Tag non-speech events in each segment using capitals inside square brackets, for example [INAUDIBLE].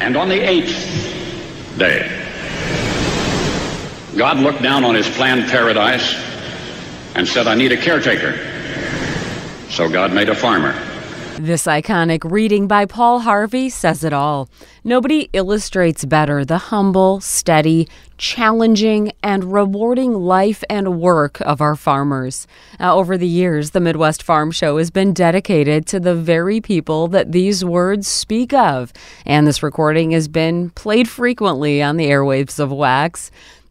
And on the eighth day, God looked down on his planned paradise and said, I need a caretaker. So God made a farmer. This iconic reading by Paul Harvey says it all. Nobody illustrates better the humble, steady, challenging, and rewarding life and work of our farmers. Over the years, the Midwest Farm Show has been dedicated to the very people that these words speak of, and this recording has been played frequently on the airwaves of WAXX.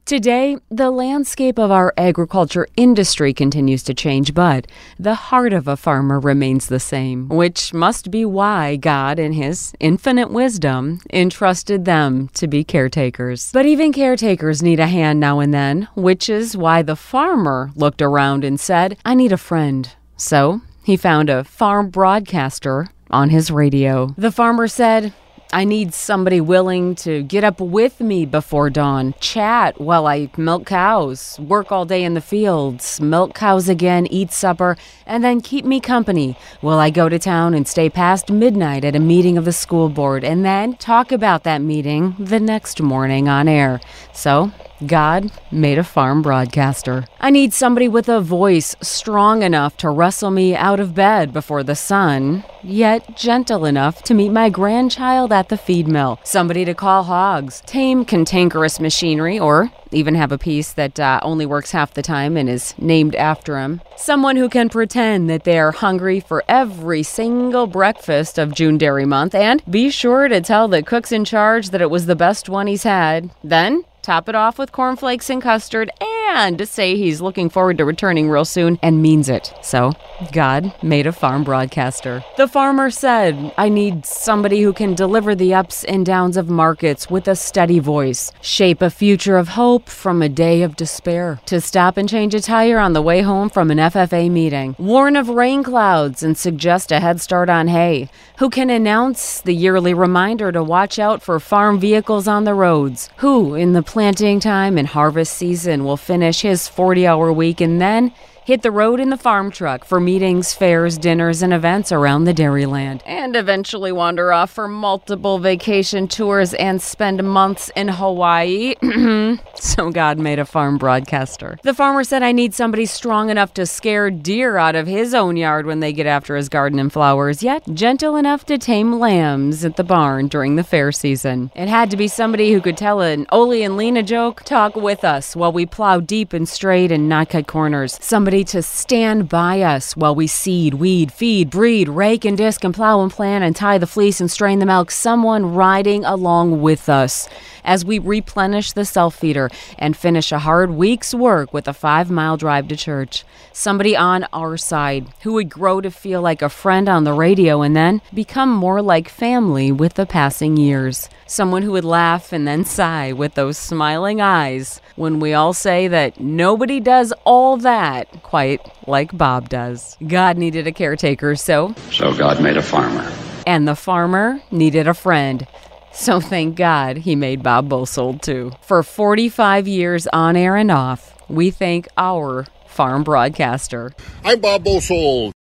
Today, the landscape of our agriculture industry continues to change, but the heart of a farmer remains the same, which must be why God, in His infinite wisdom, entrusted them to be caretakers. But even caretakers need a hand now and then, which is why the farmer looked around and said, I need a friend. So he found a farm broadcaster on his radio. The farmer said, I need somebody willing to get up with me before dawn, chat while I milk cows, work all day in the fields, milk cows again, eat supper, and then keep me company while I go to town and stay past midnight at a meeting of the school board, and then talk about that meeting the next morning on air. So God made a farm broadcaster. I need somebody with a voice strong enough to wrestle me out of bed before the sun, yet gentle enough to meet my grandchild at the feed mill. Somebody to call hogs, tame cantankerous machinery, or even have a piece that uh, only works half the time and is named after him. Someone who can pretend that they are hungry for every single breakfast of June Dairy Month and be sure to tell the cooks in charge that it was the best one he's had. Then top it off with cornflakes and custard, and to say he's looking forward to returning real soon and means it. So, God made a farm broadcaster. The farmer said, I need somebody who can deliver the ups and downs of markets with a steady voice, shape a future of hope from a day of despair, to stop and change a tire on the way home from an FFA meeting, warn of rain clouds and suggest a head start on hay, who can announce the yearly reminder to watch out for farm vehicles on the roads, who, in the planting time and harvest season, will finish his 40 hour week and then hit the road in the farm truck for meetings, fairs, dinners, and events around the Dairyland, and eventually wander off for multiple vacation tours and spend months in Hawaii. [CLEARS THROAT] so God made a farm broadcaster. The farmer said, I need somebody strong enough to scare deer out of his own yard when they get after his garden and flowers, yet gentle enough to tame lambs at the barn during the fair season. It had to be somebody who could tell an Ole and Lena joke, talk with us while we plow deep and straight and not cut corners. Somebody to stand by us while we seed, weed, feed, breed, rake and disc and plow and plant and tie the fleece and strain the milk. Someone riding along with us as we replenish the self feeder and finish a hard week's work with a five mile drive to church. Somebody on our side who would grow to feel like a friend on the radio and then become more like family with the passing years. Someone who would laugh and then sigh with those smiling eyes when we all say that nobody does all that quite like Bob does. God needed a caretaker, so. So God made a farmer. And the farmer needed a friend. So thank God he made Bob Bosold too. For 45 years on air and off, we thank our farm broadcaster. I'm Bob Bosold.